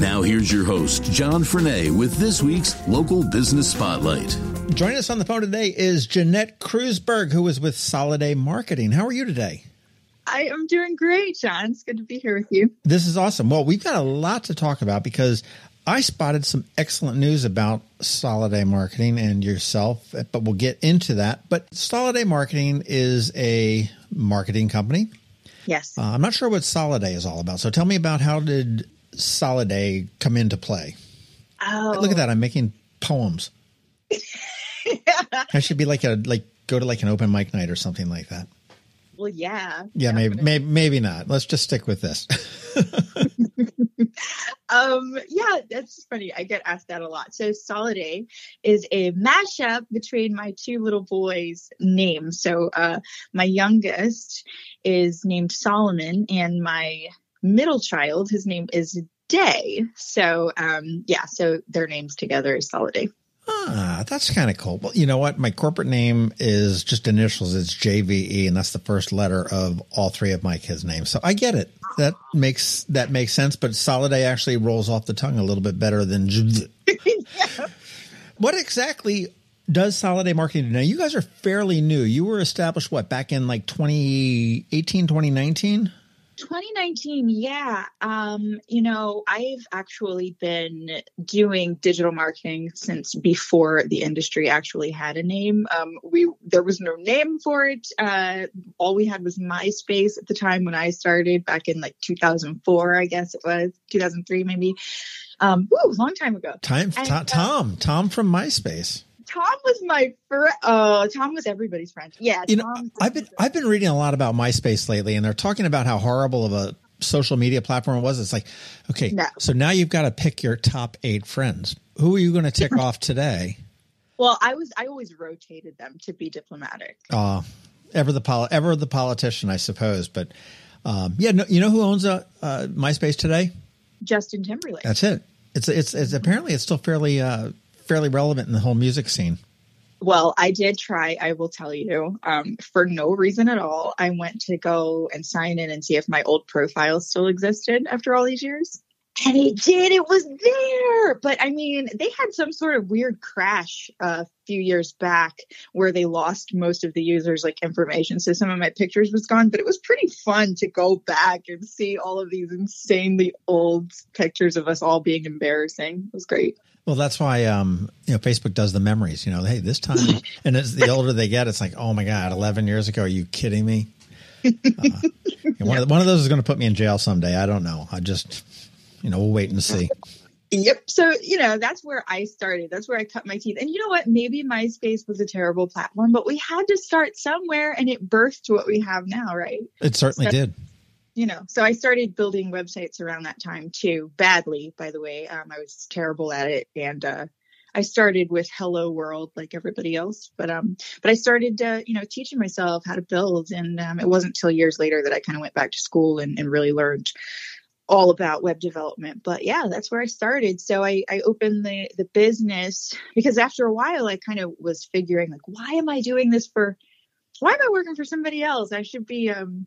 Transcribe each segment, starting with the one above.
Now, here's your host, John Frenaye, with this week's Local Business Spotlight. Joining us on the phone today is Jeanette Kreuzburg, who is with Soloday Marketing. How are you today? I am doing great, John. It's good to be here with you. This is awesome. Well, we've got a lot to talk about because I spotted some excellent news about Soloday Marketing and yourself, but we'll get into that. But Soloday Marketing is a marketing company. Yes. Uh, I'm not sure what Soloday is all about. So tell me about how did Soloday come into play? Oh, Look at that. I'm making poems. I should be like a like go to like an open mic night or something like that. Well, yeah. Yeah, maybe, maybe maybe not. Let's just stick with this. um, yeah, that's funny. I get asked that a lot. So Soloday is a mashup between my two little boys' names. So uh, my youngest is named Solomon, and my middle child, his name is Day. So um, yeah, so their names together is Soloday. Ah, that's kind of cool. Well, you know what? My corporate name is just initials. It's JVE, and that's the first letter of all three of my kids' names. So I get it. That makes that makes sense. But Soloday actually rolls off the tongue a little bit better than. yeah. What exactly does Soloday Marketing do? Now, you guys are fairly new. You were established what back in like 2018, 2019? 2019 yeah um you know i've actually been doing digital marketing since before the industry actually had a name. Um we there was no name for it. Uh all we had was myspace at the time when i started back in like 2004 i guess it was 2003 maybe. Um woo, long time ago. Time, And, Tom, uh, Tom, Tom from MySpace. Tom was my friend oh tom was everybody's friend yeah You know, I've been I've been reading a lot about MySpace lately, and they're talking about how horrible of a social media platform it was. It's like, okay, No. so now you've got to pick your top eight friends. Who are you going to tick off today? well i was i always rotated them to be diplomatic Uh, ever the poli- ever the politician, I suppose. But um, yeah, no, you know who owns uh, uh, MySpace today? justin timberlake That's it. It's it's, it's apparently it's still fairly uh, fairly relevant in the whole music scene. Well, I did try, I will tell you, um, for no reason at all. I went to go and sign in and see if my old profile still existed after all these years. And it did, it was there. But I mean, they had some sort of weird crash a few years back where they lost most of the users' like information. So some of my pictures was gone, but it was pretty fun to go back and see all of these insanely old pictures of us all being embarrassing. It was great. Well, that's why um, you know Facebook does the memories. You know, hey, this time, and as the older they get, it's like, oh my god, eleven years ago, are you kidding me? Uh, one, of, one of those is going to put me in jail someday. I don't know. I just, you know, we'll wait and see. Yep. So, you know, that's where I started. That's where I cut my teeth. And you know what? Maybe MySpace was a terrible platform, but we had to start somewhere and it birthed what we have now, right? It certainly So- did. You know, so I started building websites around that time too, badly, by the way. Um, I was terrible at it. And, uh, I started with Hello World like everybody else, but um, but I started uh, you know teaching myself how to build, and um, it wasn't until years later that I kind of went back to school and, and really learned all about web development. But yeah, that's where I started. So I, I opened the the business because after a while I kind of was figuring like, why am I doing this for? Why am I working for somebody else? I should be um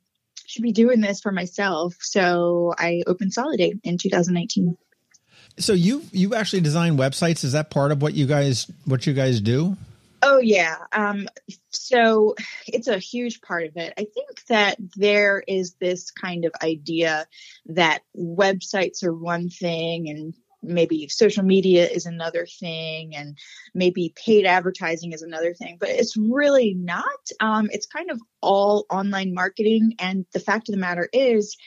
should be doing this for myself. So I opened Soloday in 2019. So you you actually design websites? Is that part of what you guys what you guys do? Oh yeah. Um, so it's a huge part of it. I think that there is this kind of idea that websites are one thing and maybe social media is another thing and maybe paid advertising is another thing but it's really not. Um, it's kind of all online marketing and the fact of the matter is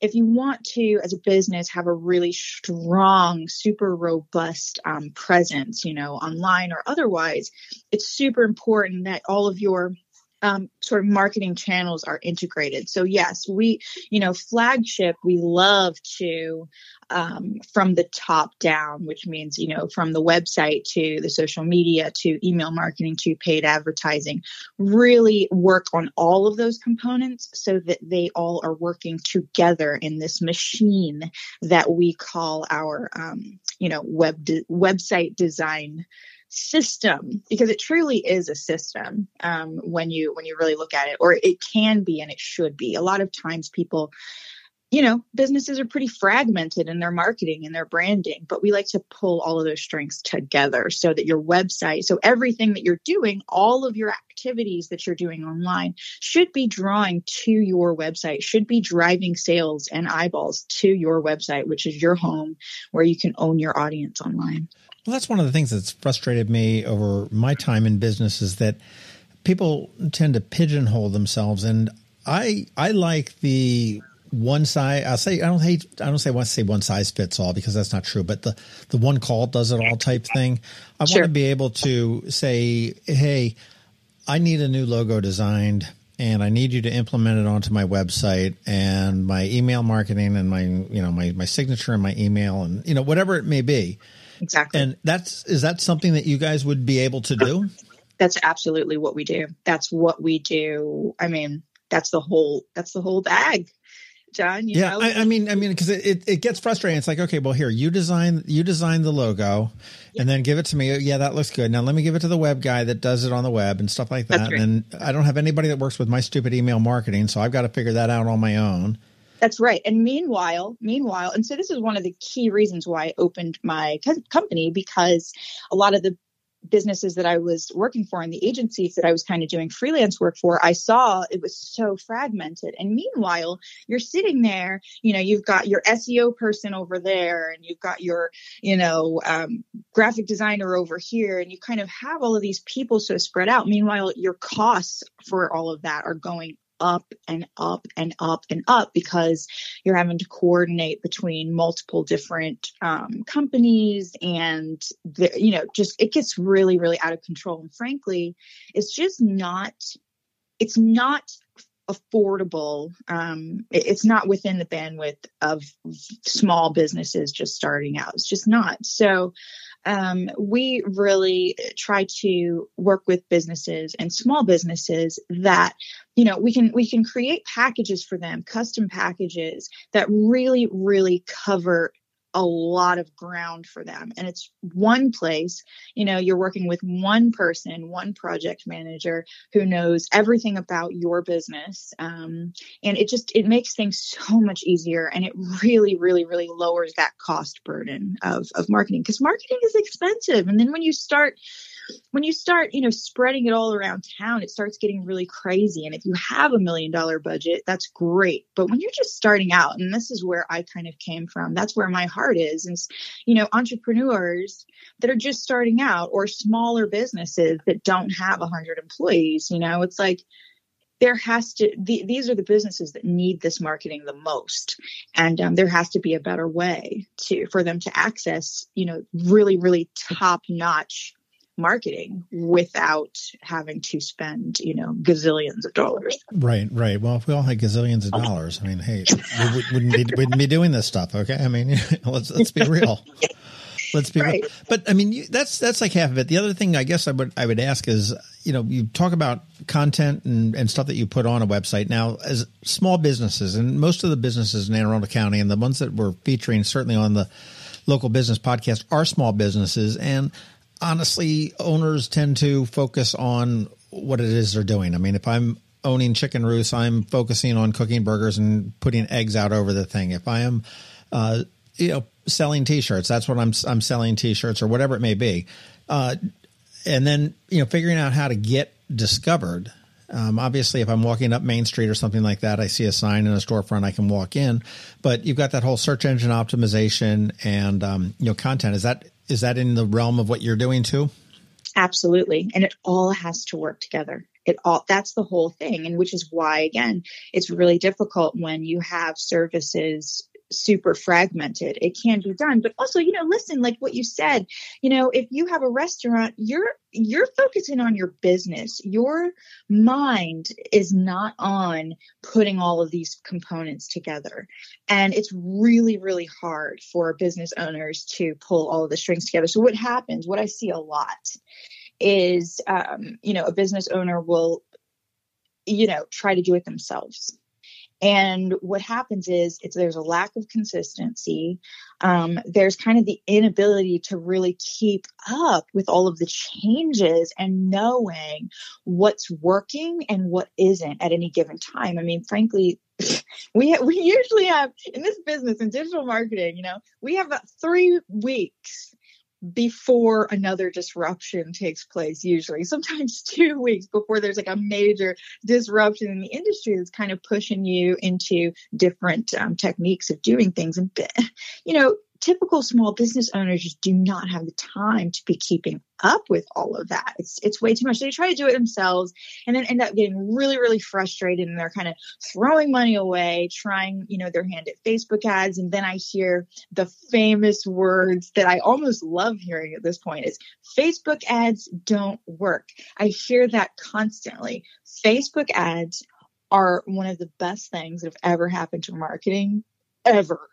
if you want to as a business have a really strong super robust um, presence you know online or otherwise it's super important that all of your um, sort of marketing channels are integrated. So yes, we, you know, flagship, we love to um, from the top down, which means, you know, from the website to the social media to email marketing to paid advertising, really work on all of those components so that they all are working together in this machine that we call our, um, you know, web de- website design system because it truly is a system um, when you when you really look at it or it can be and it should be a lot of times people you know, businesses are pretty fragmented in their marketing and their branding, but we like to pull all of those strengths together so that your website, so everything that you're doing, all of your activities that you're doing online should be drawing to your website, should be driving sales and eyeballs to your website, which is your home where you can own your audience online. Well, that's one of the things that's frustrated me over my time in business is that people tend to pigeonhole themselves and I I like the one size. I'll say I don't hate. I don't say want to say one size fits all because that's not true. But the the one call does it all type thing. I sure. want to be able to say, hey, I need a new logo designed. And I need you to implement it onto my website and my email marketing and my, you know, my, my signature and my email and, you know, whatever it may be. Exactly. And that's, is that something that you guys would be able to do? That's absolutely what we do. That's what we do. I mean, that's the whole, that's the whole bag. John. yeah, I, I, mean, I mean, because it, it, it, gets frustrating. It's like, okay, well, here you design you design the logo, yeah. and then give it to me. Yeah, that looks good. Now let me give it to the web guy that does it on the web and stuff like that. Right. And I don't have anybody that works with my stupid email marketing, so I've got to figure that out on my own. That's right. And meanwhile, meanwhile, and so this is one of the key reasons why I opened my company because a lot of the businesses that I was working for and the agencies that I was kind of doing freelance work for, I saw it was so fragmented. And meanwhile, you're sitting there, you know, you've got your SEO person over there and you've got your, you know, um, graphic designer over here, and you kind of have all of these people so spread out. Meanwhile, your costs for all of that are going up and up and up and up because you're having to coordinate between multiple different um, companies and the, you know just it gets really really out of control. And frankly it's just not it's not affordable um, it, it's not within the bandwidth of small businesses just starting out. It's just not. So um, we really try to work with businesses and small businesses that you know we can we can create packages for them custom packages that really really cover a lot of ground for them and it's one place you know you're working with one person one project manager who knows everything about your business um, and it just it makes things so much easier and it really really really lowers that cost burden of of marketing because marketing is expensive and then when you start when you start, you know, spreading it all around town, it starts getting really crazy. And if you have a million dollar budget, that's great. But when you're just starting out, and this is where I kind of came from, that's where my heart is. And, you know, entrepreneurs that are just starting out or smaller businesses that don't have a hundred employees, you know, it's like, there has to the, these are the businesses that need this marketing the most and um, there has to be a better way to for them to access you know really really top notch marketing without having to spend, you know, gazillions of dollars. Right, right. Well, if we all had gazillions of dollars, I mean, hey, we wouldn't be, wouldn't be doing this stuff. Okay, I mean, let's let's be real. Let's be right. real. But I mean, you, that's that's like half of it. The other thing I guess I would I would ask is, you know, you talk about content and, and stuff that you put on a website. Now, as small businesses, and most of the businesses in Anne Arundel County, and the ones that we're featuring certainly on the local business podcast are small businesses, and honestly, owners tend to focus on what it is they're doing. I mean, if I'm owning Chick and Ruth's, I'm focusing on cooking burgers and putting eggs out over the thing. If I am, uh, you know, selling T-shirts, that's what I'm I'm selling T-shirts or whatever it may be. Uh, and then you know, figuring out how to get discovered. Um, obviously, if I'm walking up Main Street or something like that, I see a sign in a storefront, I can walk in. But you've got that whole search engine optimization and um, you know content. Is that is that in the realm of what you're doing too? Absolutely. And it all has to work together. It all that's the whole thing. And which is why again, it's really difficult when you have services super fragmented. It can be done, but also, you know, listen, like what you said, you know, if you have a restaurant, you're you're focusing on your business. Your mind is not on putting all of these components together. And it's really, really hard for business owners to pull all of the strings together. So what happens, what I see a lot is, um, you know, a business owner will, you know, try to do it themselves and what happens is it's there's a lack of consistency. Um, there's kind of the inability to really keep up with all of the changes and knowing what's working and what isn't at any given time. I mean, frankly, we we usually have in this business in digital marketing, you know, we have about three weeks before another disruption takes place usually sometimes two weeks before there's like a major disruption in the industry that's kind of pushing you into different um, techniques of doing things and you know typical small business owners just do not have the time to be keeping up with all of that. It's it's way too much. they try to do it themselves and then end up getting really, really frustrated and they're kind of throwing money away, trying, you know, their hand at Facebook ads. And then I hear the famous words that I almost love hearing at this point is Facebook ads don't work. I hear that constantly. Facebook ads are one of the best things that have ever happened to marketing ever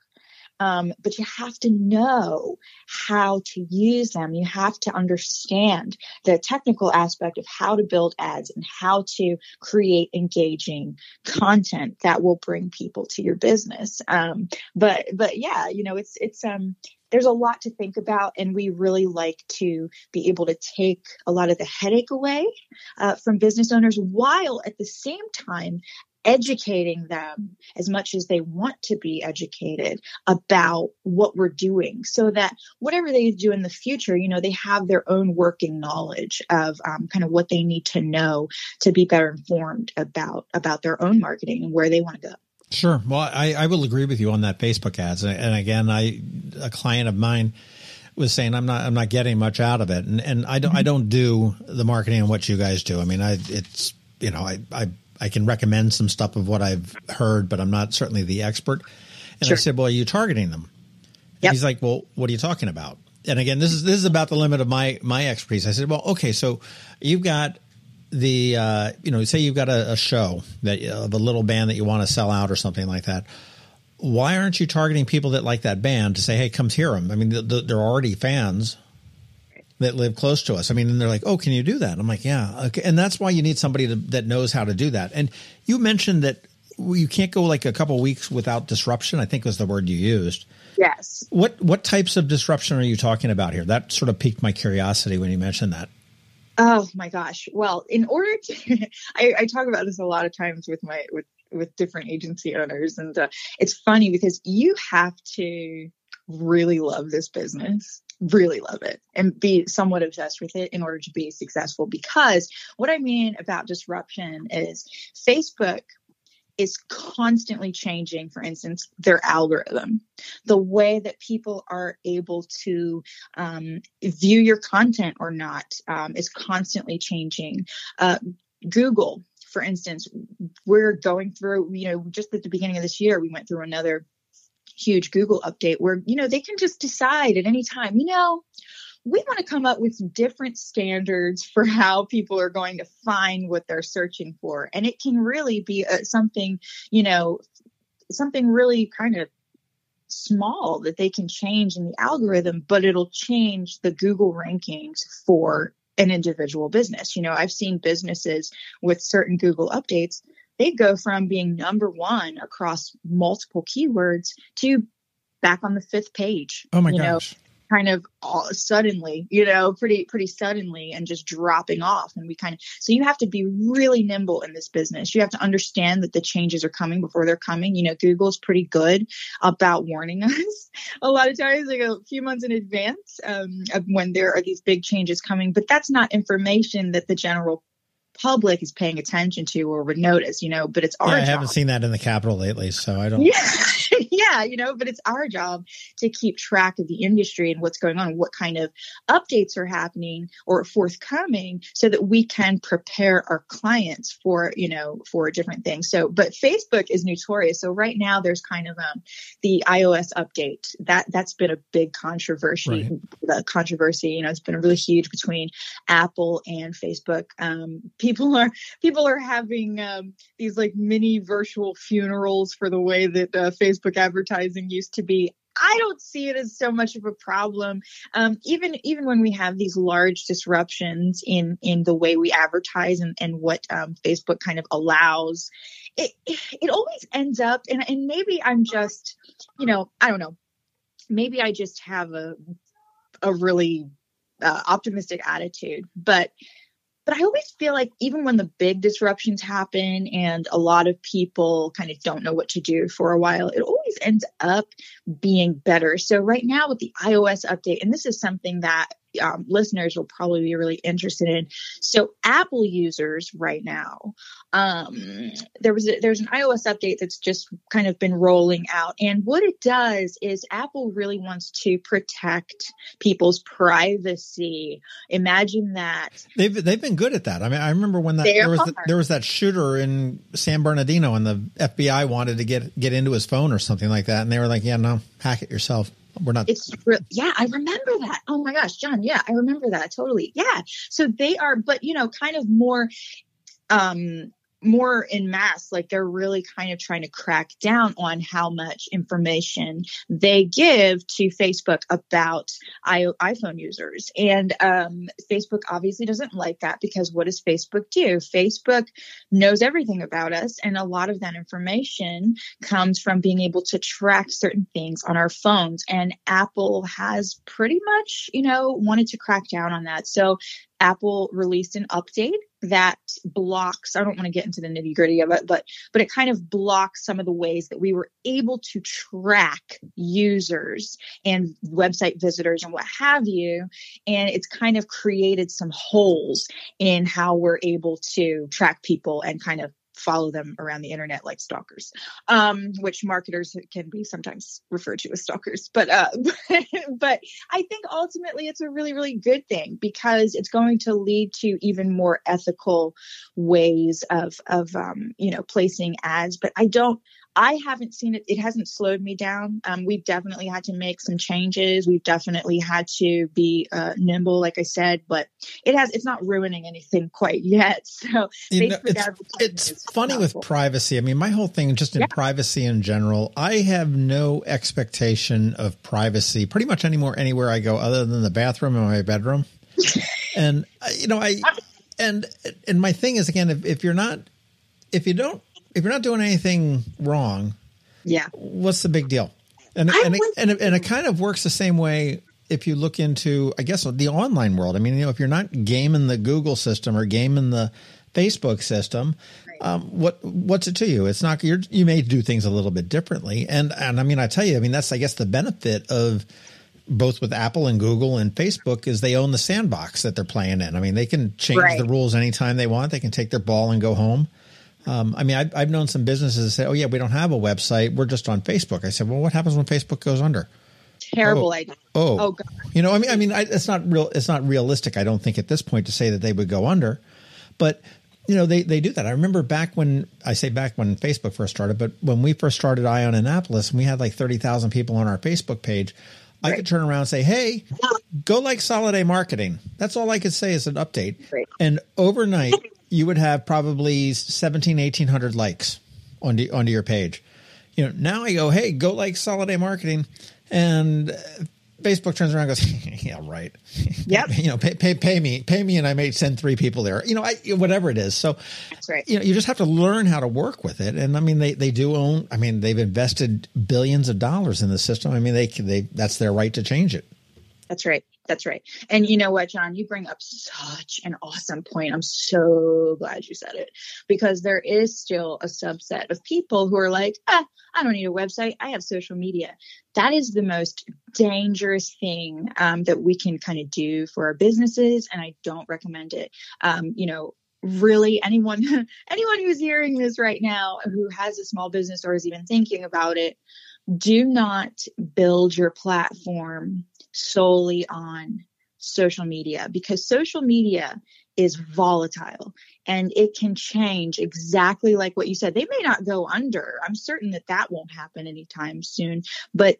um, but you have to know how to use them. You have to understand the technical aspect of how to build ads and how to create engaging content that will bring people to your business. Um, but but yeah, you know, it's it's um there's a lot to think about, and we really like to be able to take a lot of the headache away uh, from business owners while at the same time educating them as much as they want to be educated about what we're doing so that whatever they do in the future you know they have their own working knowledge of um, kind of what they need to know to be better informed about about their own marketing and where they want to go sure well i i will agree with you on that facebook ads and again i a client of mine was saying I'm not I'm not getting much out of it, and and I don't mm-hmm. I don't do the marketing and what you guys do. I mean, I it's you know I I I can recommend some stuff of what I've heard, but I'm not certainly the expert. And sure. I said, "Well, are you targeting them?" Yep. He's like, "Well, what are you talking about?" And again, this is this is about the limit of my my expertise. I said, "Well, okay, so you've got the uh, you know, say you've got a, a show that uh, of a little band that you want to sell out or something like that." Why aren't you targeting people that like that band to say, "Hey, come hear them"? I mean, the, the, they're already fans that live close to us. I mean, and they're like, "Oh, can you do that?" I'm like, "Yeah." Okay. And that's why you need somebody to, that knows how to do that. And you mentioned that you can't go like a couple weeks without disruption. I think was the word you used. Yes. What what types of disruption are you talking about here? That sort of piqued my curiosity when you mentioned that. Oh my gosh! Well, in order to, I, I talk about this a lot of times with my with with different agency owners, and uh, it's funny because you have to really love this business really love it and be somewhat obsessed with it in order to be successful. Because what I mean about disruption is Facebook is constantly changing, for instance, their algorithm. The way that people are able to um, view your content or not um, is constantly changing. Uh, Google, for instance, we're going through, you know, just at the beginning of this year, we went through another huge Google update where, you know, they can just decide at any time, you know, we want to come up with different standards for how people are going to find what they're searching for. And it can really be a, something, you know, something really kind of small that they can change in the algorithm, but it'll change the Google rankings for an individual business. You know, I've seen businesses with certain Google updates they go from being number one across multiple keywords to back on the fifth page. Oh my gosh. Know, kind of all suddenly, you know, pretty pretty suddenly and just dropping off and we kind of so you have to be really nimble in this business. You have to understand that the changes are coming before they're coming. You know, Google's pretty good about warning us a lot of times like a few months in advance um, of when there are these big changes coming, but that's not information that the general public is paying attention to or would notice, you know, but it's our yeah, I job. haven't seen that in the Capitol lately, so I don't. Yeah, yeah, you know, but it's our job to keep track of the industry and what's going on, what kind of updates are happening or forthcoming so that we can prepare our clients for, you know, for different things. So, but Facebook is notorious. So right now there's kind of um, the iOS update that that's been a big controversy. Right. The controversy, you know, it's been really huge between Apple and Facebook. Um, people are people are having um, these like mini virtual funerals for the way that uh, Facebook advertising used to be. I don't see it as so much of a problem. Um, even even when we have these large disruptions in in the way we advertise and, and what um, Facebook kind of allows, it it always ends up and and maybe I'm just, you know, I don't know, maybe I just have a a really uh, optimistic attitude, but but I always feel like even when the big disruptions happen and a lot of people kind of don't know what to do for a while, it always ends up being better. So right now with the iOS update, and this is something that um, listeners will probably be really interested in. So Apple users right now, um, there was a, there's an iOS update that's just kind of been rolling out, and what it does is Apple really wants to protect people's privacy. Imagine that they've they've been good at that. I mean, I remember when that there was the, there was that shooter in San Bernardino, and the FBI wanted to get get into his phone or something like that, and they were like, "Yeah, no, hack it yourself." We're not. It's yeah, I remember that. Oh my gosh, John. Yeah, I remember that totally. Yeah. So they are, but you know, kind of more um more in mass like they're really kind of trying to crack down on how much information they give to facebook about I- iphone users. And um, facebook obviously doesn't like that because what does facebook do? Facebook knows everything about us and a lot of that information comes from being able to track certain things on our phones. And apple has pretty much you know wanted to crack down on that. So Apple released an update that blocks i don't want to get into the nitty gritty of it but but it kind of blocks some of the ways that we were able to track users and website visitors and what have you and it's kind of created some holes in how we're able to track people and kind of follow them around the internet like stalkers, um, which marketers can be sometimes referred to as stalkers. But uh, but I think ultimately it's a really really good thing because it's going to lead to even more ethical ways of of um, you know placing ads. But I don't I haven't seen it. It hasn't slowed me down. Um, we've definitely had to make some changes. We've definitely had to be uh, nimble, like I said, but it has. It's not ruining anything quite yet. So you know, it's, it's funny with privacy. I mean, my whole thing, just in yeah. privacy in general, I have no expectation of privacy pretty much anymore anywhere I go, other than the bathroom and my bedroom. and uh, you know, I and and my thing is again, if, if you're not, if you don't if you're not doing anything wrong, yeah, what's the big deal? And and it, and it, and it kind of works the same way if you look into I guess the online world. I mean, you know, if you're not gaming the Google system or gaming the Facebook system, um, what what's it to you? It's not you you may do things a little bit differently, and and I mean I tell you, I mean that's I guess the benefit of both with Apple and Google and Facebook is they own the sandbox that they're playing in. I mean they can change right. the rules anytime they want. They can take their ball and go home. Um, I mean, I've, I've, known some businesses that say, "Oh yeah, we don't have a website. We're just on Facebook." I said, "Well, what happens when Facebook goes under?" Terrible oh, idea. Oh, oh God. You know, I mean, I mean, I, it's not real. It's not realistic. I don't think at this point to say that they would go under, but you know, they they do that. I remember back when I say back when Facebook first started, but when we first started Eye on Annapolis, and we had like thirty thousand people on our Facebook page. Right. I could turn around and say, "Hey, go like Soloday Marketing." That's all I could say is an update. Right. And overnight, you would have probably 17, 1800 likes onto, onto your page. You know, now I go, hey, go like Soloday Marketing. And uh, Facebook turns around and goes, yeah, right. Yep. you know, pay, pay, pay me, pay me, and I may send three people there. You know, I, whatever it is. So, that's right. You know, you just have to learn how to work with it. And I mean, they, they do own. I mean, they've invested billions of dollars in the system. I mean, they they that's their right to change it. That's right. That's right. And you know what, John, you bring up such an awesome point. I'm so glad you said it because there is still a subset of people who are like, ah, I don't need a website. I have social media. That is the most dangerous thing um, that we can kind of do for our businesses. And I don't recommend it. Um, you know, really anyone anyone who's hearing this right now who has a small business or is even thinking about it do not build your platform solely on social media because social media is volatile and it can change exactly like what you said. They may not go under. I'm certain that that won't happen anytime soon but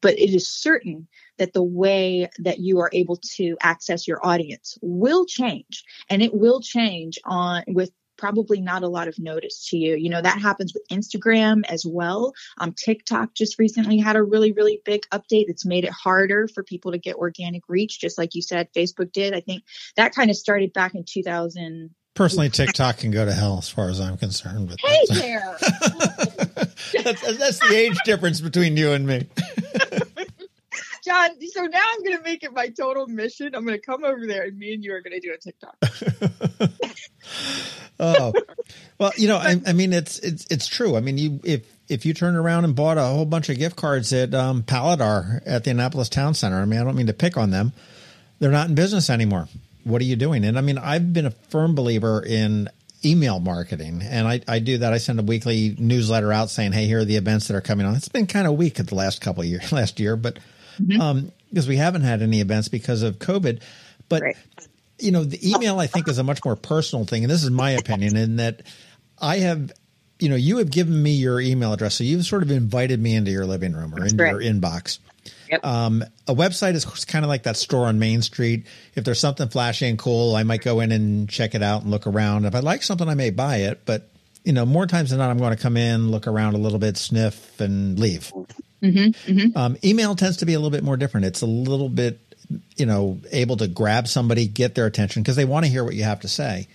but it is certain that the way that you are able to access your audience will change and it will change on with probably not a lot of notice to you. You know, that happens with Instagram as well. Um, TikTok just recently had a really, really big update that's made it harder for people to get organic reach, just like you said, Facebook did. I think that kind of started back in 2000. Personally, TikTok can go to hell as far as I'm concerned. With hey there. that's, that's the age difference between you and me. John, so now I'm going to make it my total mission. I'm going to come over there and me and you are going to do a TikTok. oh, well, you know, I, I, mean, it's it's it's true. I mean, you if if you turn around and bought a whole bunch of gift cards at um, Paladar at the Annapolis Town Center, I mean, I don't mean to pick on them. They're not in business anymore. What are you doing? And I mean, I've been a firm believer in email marketing, and I, I do that. I send a weekly newsletter out saying, "Hey, here are the events that are coming on." It's been kind of weak at the last couple of years, last year, but mm-hmm. um, because we haven't had any events because of COVID. But right you know, the email I think is a much more personal thing, and this is my opinion. In that, I have, you know, you have given me your email address, so you've sort of invited me into your living room or into your inbox. Yep. Um, a website is kind of like that store on Main Street. If there's something flashy and cool, I might go in and check it out and look around. If I like something, I may buy it. But you know, more times than not, I'm going to come in, look around a little bit, sniff, and leave. Mm-hmm, mm-hmm. Um, email tends to be a little bit more different. It's a little bit you know, able to grab somebody, get their attention because they want to hear what you have to say.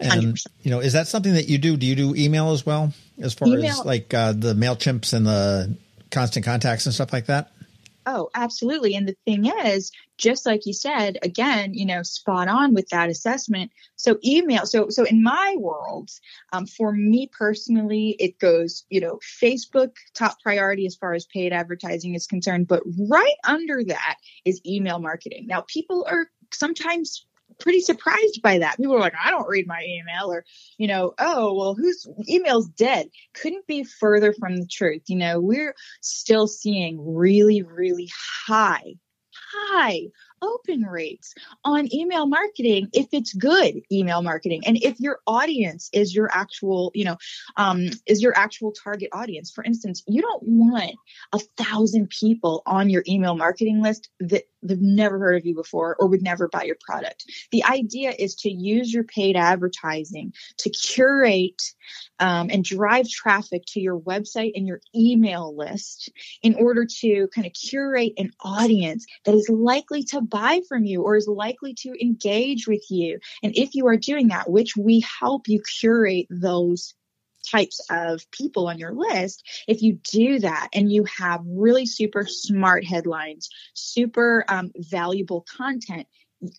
And 100%. you know, is that something that you do? Do you do email as well, as far email. as like uh, the Mailchimps and the constant contacts and stuff like that? Oh, absolutely. And the thing is, just like you said, again, you know, spot on with that assessment. So email. So so in my world, um, for me personally, it goes, you know, Facebook top priority as far as paid advertising is concerned, but right under that is email marketing. Now, people are sometimes pretty surprised by that. People are like, I don't read my email, or, you know, oh, well, whose email's dead? Couldn't be further from the truth. You know, we're still seeing really, really high, high open rates on email marketing if it's good email marketing and if your audience is your actual you know um, is your actual target audience for instance you don't want a thousand people on your email marketing list that they've never heard of you before or would never buy your product the idea is to use your paid advertising to curate um, and drive traffic to your website and your email list in order to kind of curate an audience that is likely to buy from you or is likely to engage with you. And if you are doing that, which we help you curate those types of people on your list, if you do that and you have really super smart headlines, super um, valuable content,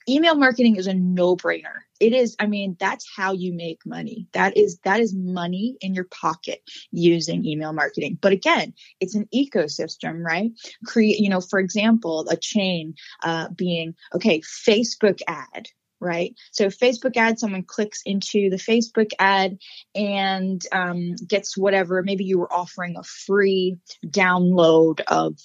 email marketing is a no-brainer. It is i mean that's how you make money. That is that is money in your pocket using email marketing. But again it's an ecosystem right? Create you know for example a chain uh, being okay facebook ad right? So Facebook ad, someone clicks into the Facebook ad and um, gets whatever. Maybe you were offering a free download of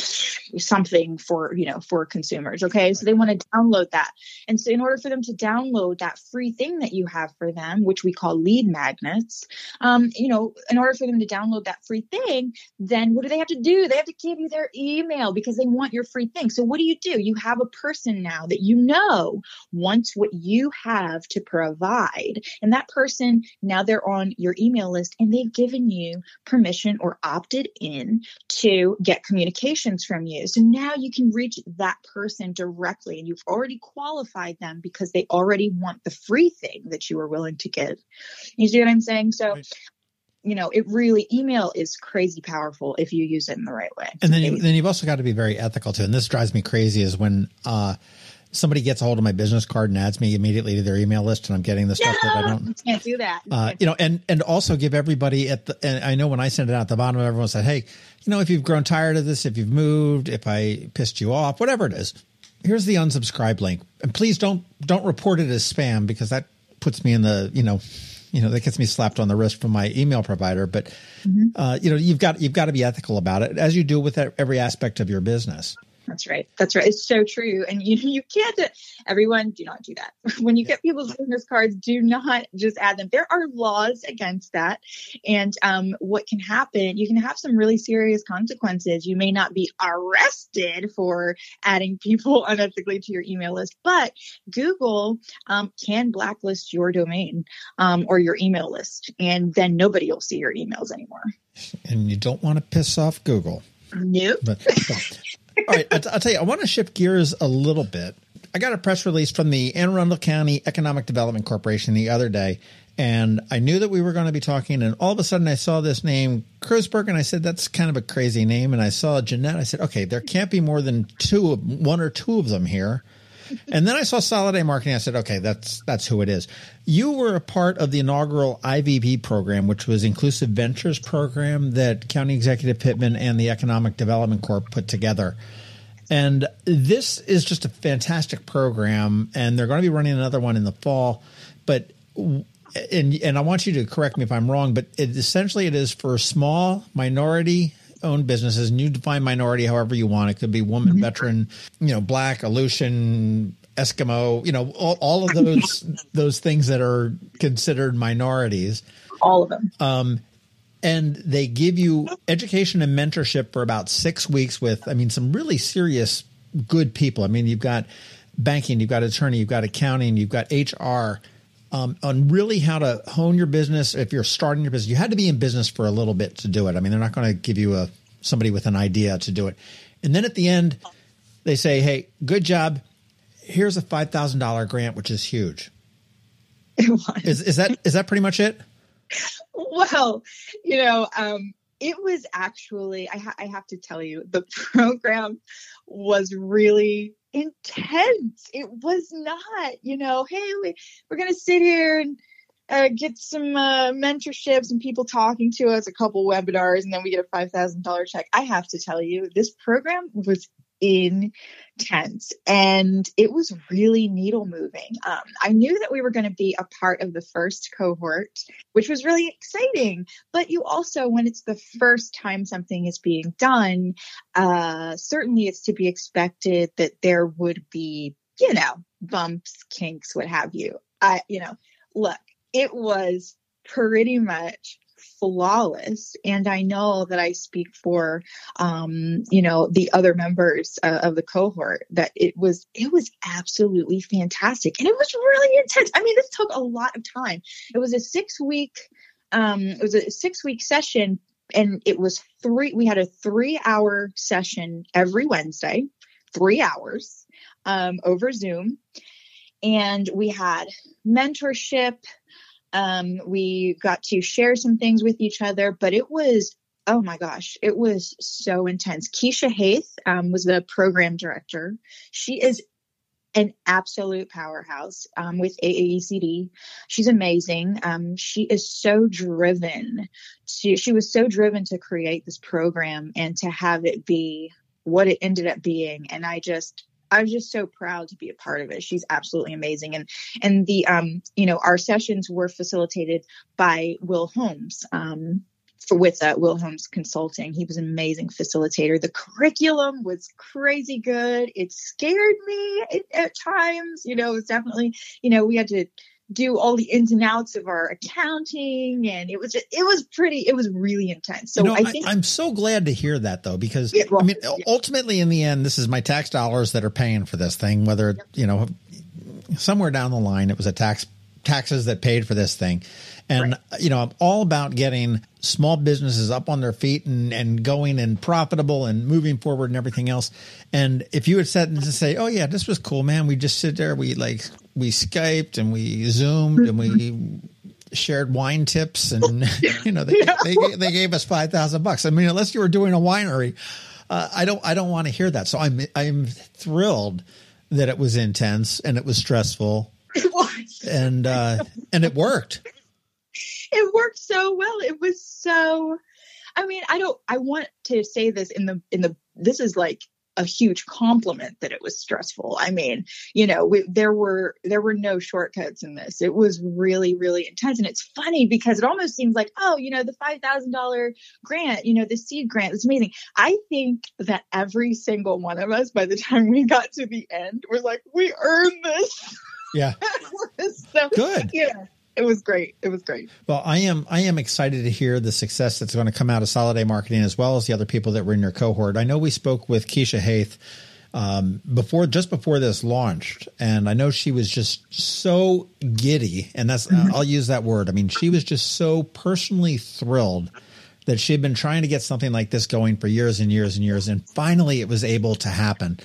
something for you know for consumers okay? So they want to download that. And so in order for them to download that free thing that you have for them which we call lead magnets um, you know in order for them to download that free thing then what do they have to do? They have to give you their email because they want your free thing. So what do you do? You have a person now that you know wants what you have to provide. And that person now they're on your email list and they've given you permission or opted in to get communication from you. So now you can reach that person directly and you've already qualified them because they already want the free thing that you are willing to give. You see what I'm saying? So right. you know, it really email is crazy powerful if you use it in the right way. And then you, then you've also got to be very ethical too. And this drives me crazy is when uh somebody gets a hold of my business card and adds me immediately to their email list and I'm getting the stuff no, that I don't you can't do that. Uh, you know, and and also give everybody at the and I know when I send it out at the bottom everyone said, Hey, you know, if you've grown tired of this, if you've moved, if I pissed you off, whatever it is, here's the unsubscribe link. And please don't don't report it as spam because that puts me in the, you know, you know that gets me slapped on the wrist from my email provider. But mm-hmm. uh, you know, you've got you've got to be ethical about it, as you do with every aspect of your business. That's right. That's right. It's so true. And you you can't everyone do not do that. When you get people's business cards, do not just add them. There are laws against that. And um, what can happen, you can have some really serious consequences. You may not be arrested for adding people unethically to your email list, but Google um, can blacklist your domain um, or your email list, and then nobody will see your emails anymore. And you don't want to piss off Google. Nope. But, but all right, I'll, I'll tell you, I want to shift gears a little bit. I got a press release from the Anne Arundel County Economic Development Corporation the other day, and I knew that we were going to be talking. And all of a sudden, I saw this name, Kreuzburg, and I said, "That's kind of a crazy name." And I saw Jeanette. I said, "Okay, there can't be more than two, of, one or two of them here." And then I saw Soloday Marketing. I said, okay, that's that's who it is. You were a part of the inaugural IVP program, which was Inclusive Ventures program that County Executive Pittman and the Economic Development Corp put together. And this is just a fantastic program, and they're going to be running another one in the fall. But and and I want you to correct me if I'm wrong, but it, essentially it is for small minority owned businesses, and you define minority however you want. It could be woman, mm-hmm. veteran, you know, black, Aleutian, Eskimo, you know, all, all of those those things that are considered minorities. All of them. Um, and they give you education and mentorship for about six weeks with, I mean, some really serious, good people. I mean, you've got banking, you've got attorney, you've got accounting, you've got HR. Um, on really how to hone your business. If you're starting your business, you had to be in business for a little bit to do it. I mean, they're not going to give you a somebody with an idea to do it. And then at the end, they say, "Hey, good job. Here's a five thousand dollar grant, which is huge." It Is is that is that pretty much it? well, you know, um, it was actually, I, ha- I have to tell you, the program was really intense. It was not, you know, hey, we, we're going to sit here and uh, get some uh, mentorships and people talking to us, a couple webinars, and then we get a $5,000 check. I have to tell you, this program was intense and it was really needle moving. Um, I knew that we were going to be a part of the first cohort, which was really exciting. But you also, when it's the first time something is being done, uh, certainly it's to be expected that there would be, you know, bumps, kinks, what have you. I, you know, look, it was pretty much flawless and i know that i speak for um, you know the other members uh, of the cohort that it was it was absolutely fantastic and it was really intense. I mean this took a lot of time. It was a six week um, it was a six week session and it was three we had a three hour session every wednesday three hours um, over zoom and we had mentorship um, we got to share some things with each other, but it was oh my gosh, it was so intense. Keisha Haith um, was the program director. She is an absolute powerhouse um, with AAECD. She's amazing. Um, she is so driven. To, she was so driven to create this program and to have it be what it ended up being. And I just I was just so proud to be a part of it. She's absolutely amazing. And and the um, you know, our sessions were facilitated by Will Holmes. Um, for, with uh, Will Holmes Consulting. He was an amazing facilitator. The curriculum was crazy good. It scared me at, at times. You know, it was definitely, you know, we had to do all the ins and outs of our accounting and it was just, it was pretty it was really intense so you know, i think I, am so glad to hear that though because yeah, well, i mean yeah. ultimately in the end this is my tax dollars that are paying for this thing whether yep. you know somewhere down the line it was a tax taxes that paid for this thing and right. you know i'm all about getting small businesses up on their feet and and going and profitable and moving forward and everything else and if you had said and say oh yeah this was cool man we just sit there we like we Skyped and we Zoomed and we shared wine tips and you know they yeah. they, they gave us five thousand bucks. I mean, unless you were doing a winery, uh, I don't I don't want to hear that. So I'm I'm thrilled that it was intense and it was stressful. It was, and uh, and it worked. It worked so well. It was so. I mean, I don't. I want to say this in the in the. This is like a huge compliment that it was stressful. I mean, you know, we, there were there were no shortcuts in this. It was really really intense, and it's funny because it almost seems like, oh, you know, the five thousand dollar grant, you know, the seed grant is amazing. I think that every single one of us, by the time we got to the end, we're like, we earned this. Yeah. so good. Yeah it was great. It was great. Well, I am I am excited to hear the success that's going to come out of Soloday Marketing as well as the other people that were in your cohort. I know we spoke with Keisha Haith um, before just before this launched, and I know she was just so giddy, and that's mm-hmm. I'll use that word. I mean, she was just so personally thrilled that she had been trying to get something like this going for years and years and years, and finally it was able to happen.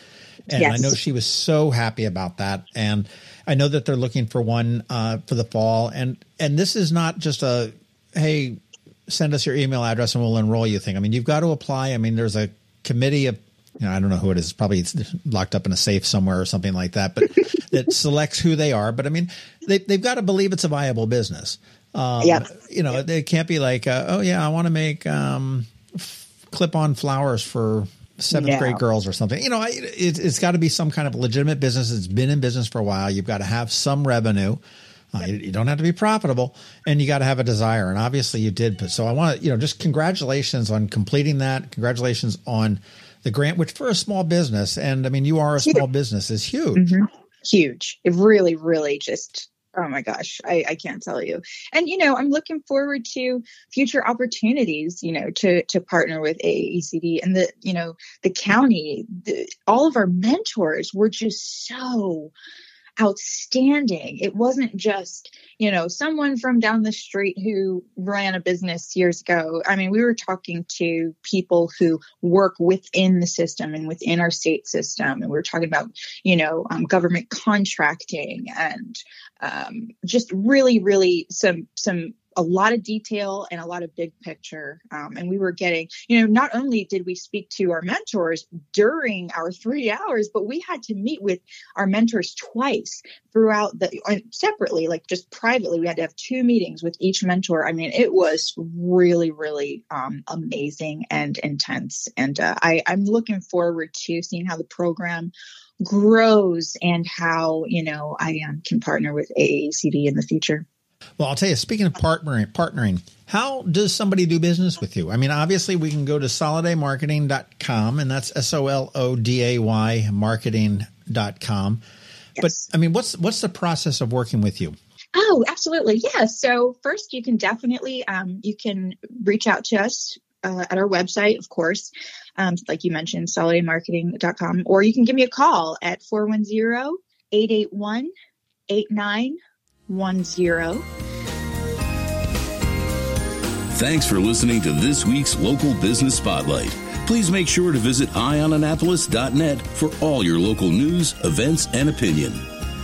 And yes. I know she was so happy about that, and I know that they're looking for one uh, for the fall, and and this is not just a hey, send us your email address and we'll enroll you thing. I mean, you've got to apply. I mean, there's a committee of you know, I don't know who it is. Probably it's locked up in a safe somewhere or something like that. But that selects who they are. But I mean, they they've got to believe it's a viable business. Um, yeah. You know, it can't be like, uh, oh yeah, I want to make um, f- clip-on flowers for seventh grade girls or something. You know, it, has got to be some kind of legitimate business. It's been in business for a while. You've got to have some revenue. Uh, you, you, don't have to be profitable, and you got to have a desire. And obviously, you did. So I want to, you know, just congratulations on completing that. Congratulations on the grant, which for a small business, and I mean, you are a small business, is huge. Mm-hmm. Huge. It really, really just oh my gosh I, I can't tell you. And you know i'm looking forward to future opportunities you know to to partner with AAEDC and the you know the county the, all of our mentors were just so outstanding. It wasn't just, you know, someone from down the street who ran a business years ago. I mean, we were talking to people who work within the system and within our state system. And we were talking about, you know, um, government contracting and um, just really, really some, some a lot of detail and a lot of big picture. Um, and we were getting, you know, not only did we speak to our mentors during our three hours, but we had to meet with our mentors twice throughout the uh, separately, like just privately. We had to have two meetings with each mentor. I mean, it was really, really um, amazing and intense. And uh, I, I'm looking forward to seeing how the program grows and how you know I um, can partner with AAEDC in the fuday. Well, I'll tell you, speaking of partnering, partnering, how does somebody do business with you? I mean, obviously we can go to solodaymarketing.com and that's S O L O D A Y marketing.com. Yes. But I mean, what's what's the process of working with you? Oh, absolutely. Yeah. So first you can definitely um, you can reach out to us uh, at our website, of course, um, like you mentioned, solodaymarketing.com, or you can give me a call at 410 881 10. Thanks for listening to this week's Local Business Spotlight. Please make sure to visit eyeonannapolis.net for all your local news, events, and opinion.